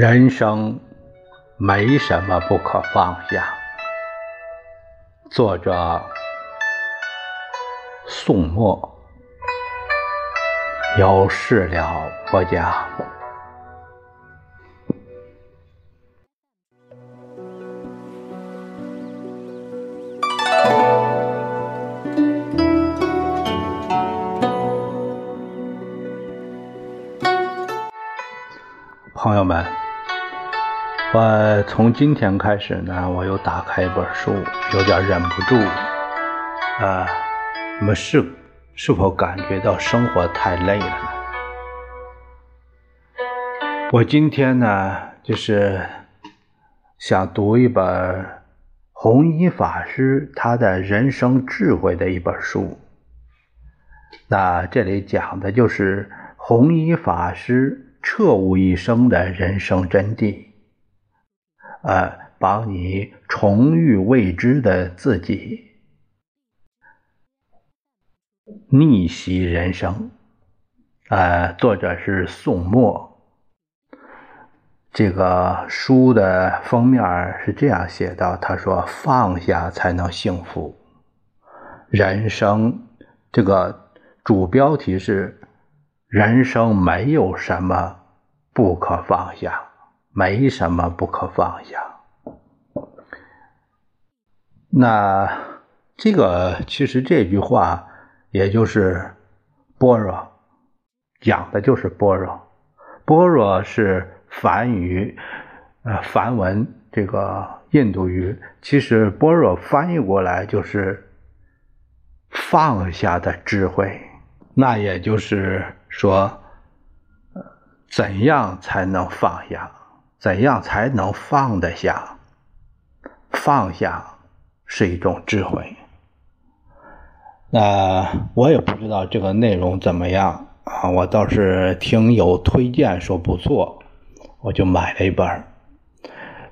人生没什么不可放下。作者：宋墨，有事了不讲。朋友们。我从今天开始呢，我又打开一本书，有点忍不住。啊，你们是是否感觉到生活太累了呢？我今天呢，就是想读一本弘一法师他的人生智慧的一本书。那这里讲的就是弘一法师彻悟一生的人生真谛。呃，帮你重遇未知的自己，逆袭人生。呃，作者是宋墨。这个书的封面是这样写的：他说，放下才能幸福。人生这个主标题是：人生没有什么不可放下。没什么不可放下。那这个其实这句话，也就是般若，讲的就是般若。般若是梵语，呃，梵文这个印度语，其实般若翻译过来就是放下的智慧。那也就是说，怎样才能放下？怎样才能放得下？放下是一种智慧。那我也不知道这个内容怎么样啊，我倒是听有推荐说不错，我就买了一本。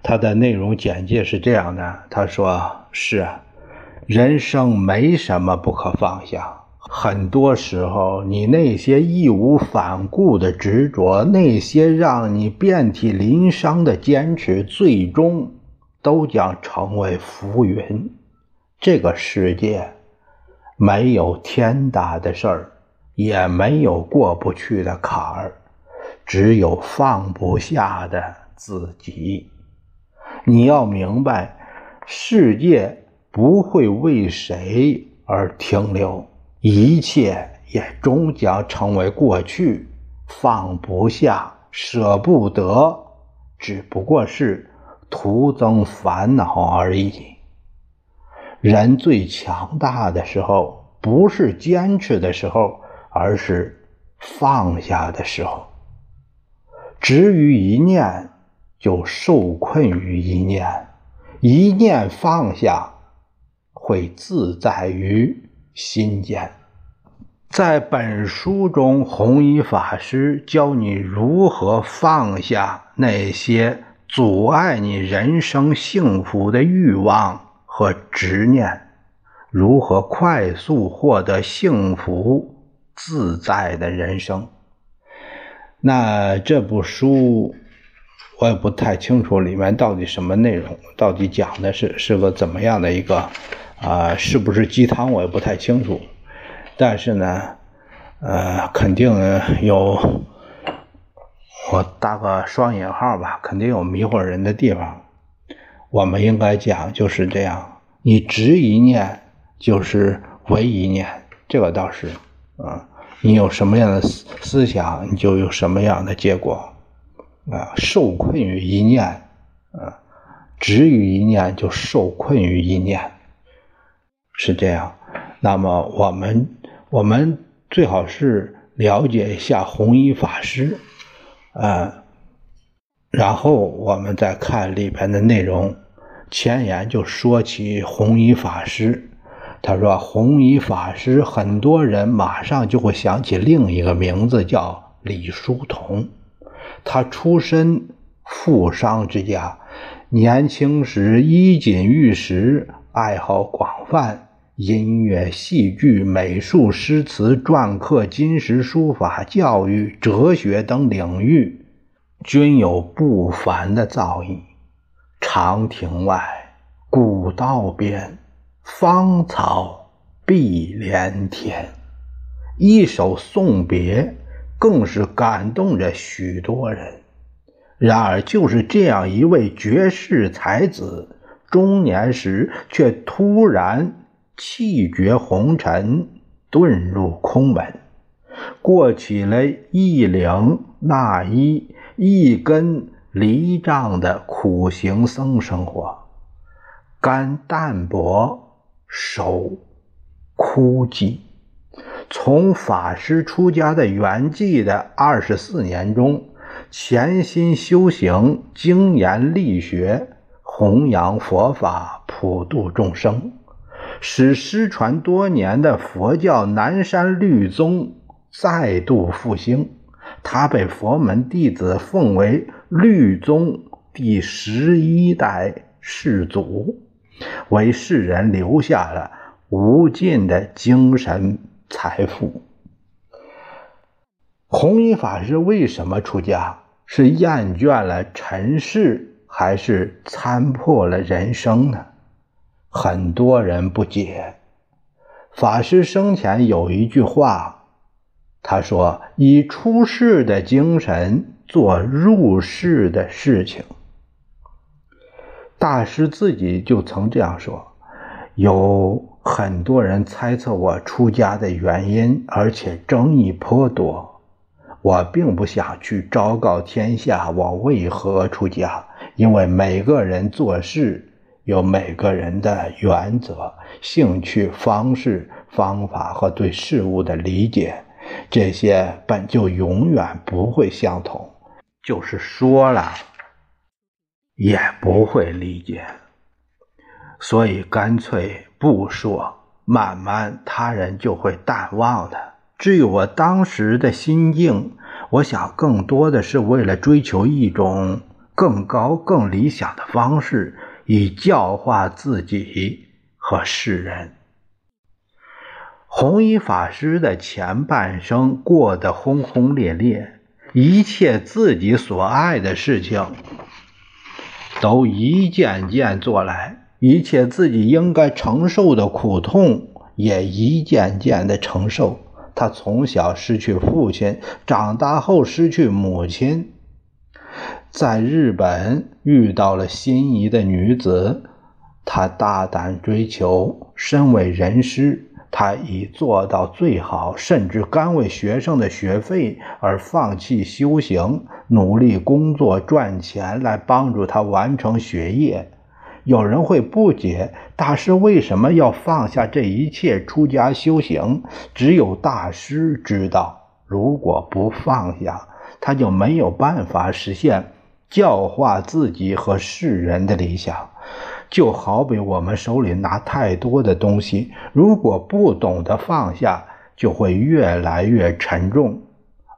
它的内容简介是这样的：他说是，人生没什么不可放下。很多时候，你那些义无反顾的执着，那些让你遍体鳞伤的坚持，最终都将成为浮云。这个世界没有天大的事儿，也没有过不去的坎儿，只有放不下的自己。你要明白，世界不会为谁而停留。一切也终将成为过去，放不下、舍不得，只不过是徒增烦恼而已。人最强大的时候，不是坚持的时候，而是放下的时候。执于一念，就受困于一念；一念放下，会自在于。心间，在本书中，弘一法师教你如何放下那些阻碍你人生幸福的欲望和执念，如何快速获得幸福自在的人生。那这部书我也不太清楚里面到底什么内容，到底讲的是是个怎么样的一个。啊，是不是鸡汤我也不太清楚，但是呢，呃，肯定有，我打个双引号吧，肯定有迷惑人的地方。我们应该讲就是这样，你执一念就是为一念，这个倒是，啊，你有什么样的思思想，你就有什么样的结果，啊，受困于一念，啊，执于一念就受困于一念。是这样，那么我们我们最好是了解一下弘一法师，啊，然后我们再看里边的内容。前言就说起弘一法师，他说弘一法师，很多人马上就会想起另一个名字叫李叔同，他出身富商之家，年轻时衣锦玉食，爱好广泛。音乐、戏剧、美术、诗词、篆刻、金石、书法、教育、哲学等领域均有不凡的造诣。长亭外，古道边，芳草碧连天。一首送别，更是感动着许多人。然而，就是这样一位绝世才子，中年时却突然气绝红尘，遁入空门，过起了一领纳衣、一根犁杖的苦行僧生活，肝淡薄，手枯寂。从法师出家的圆寂的二十四年中，潜心修行，精研力学，弘扬佛法，普度众生，使失传多年的佛教南山律宗再度复兴。他被佛门弟子奉为律宗第十一代世祖，为世人留下了无尽的精神。财富。弘一法师为什么出家？是厌倦了尘世，还是参破了人生呢？很多人不解。法师生前有一句话，他说：“以出世的精神做入世的事情。”大师自己就曾这样说。有。很多人猜测我出家的原因，而且争议颇多。我并不想去昭告天下我为何出家，因为每个人做事有每个人的原则、兴趣、方式、方法和对事物的理解，这些本就永远不会相同。就是说了，也不会理解。所以干脆不说，慢慢他人就会淡忘的。至于我当时的心境，我想更多的是为了追求一种更高、更理想的方式，以教化自己和世人。弘一法师的前半生过得轰轰烈烈，一切自己所爱的事情都一件件做来。一切自己应该承受的苦痛，也一件件的承受。他从小失去父亲，长大后失去母亲，在日本遇到了心仪的女子，他大胆追求。身为人师，他已做到最好，甚至甘为学生的学费而放弃修行，努力工作赚钱来帮助他完成学业。有人会不解，大师为什么要放下这一切出家修行？只有大师知道，如果不放下，他就没有办法实现教化自己和世人的理想。就好比我们手里拿太多的东西，如果不懂得放下，就会越来越沉重；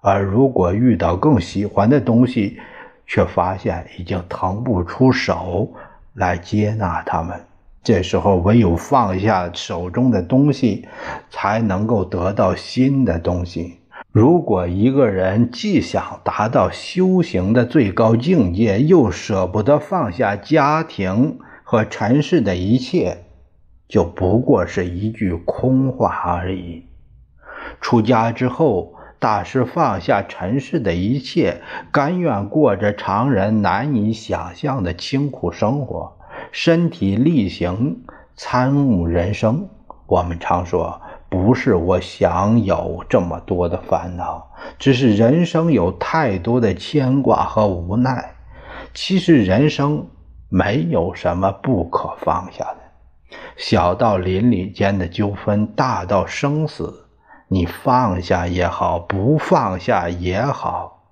而如果遇到更喜欢的东西，却发现已经腾不出手。来接纳他们，这时候唯有放下手中的东西，才能够得到新的东西。如果一个人既想达到修行的最高境界，又舍不得放下家庭和尘世的一切，就不过是一句空话而已。出家之后。大师放下尘世的一切，甘愿过着常人难以想象的清苦生活，身体力行，参悟人生。我们常说，不是我想有这么多的烦恼，只是人生有太多的牵挂和无奈。其实人生没有什么不可放下的，小到邻里间的纠纷，大到生死。你放下也好，不放下也好，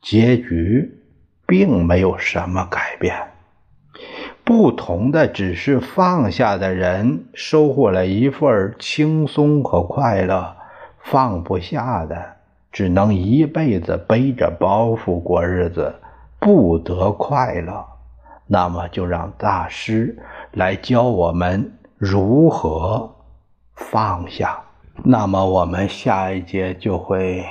结局并没有什么改变。不同的只是放下的人收获了一份轻松和快乐，放不下的只能一辈子背着包袱过日子，不得快乐。那么，就让大师来教我们如何放下。那么我们下一节就会，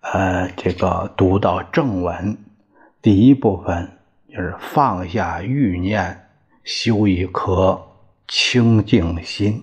呃，这个读到正文，第一部分就是放下欲念，修一颗清净心。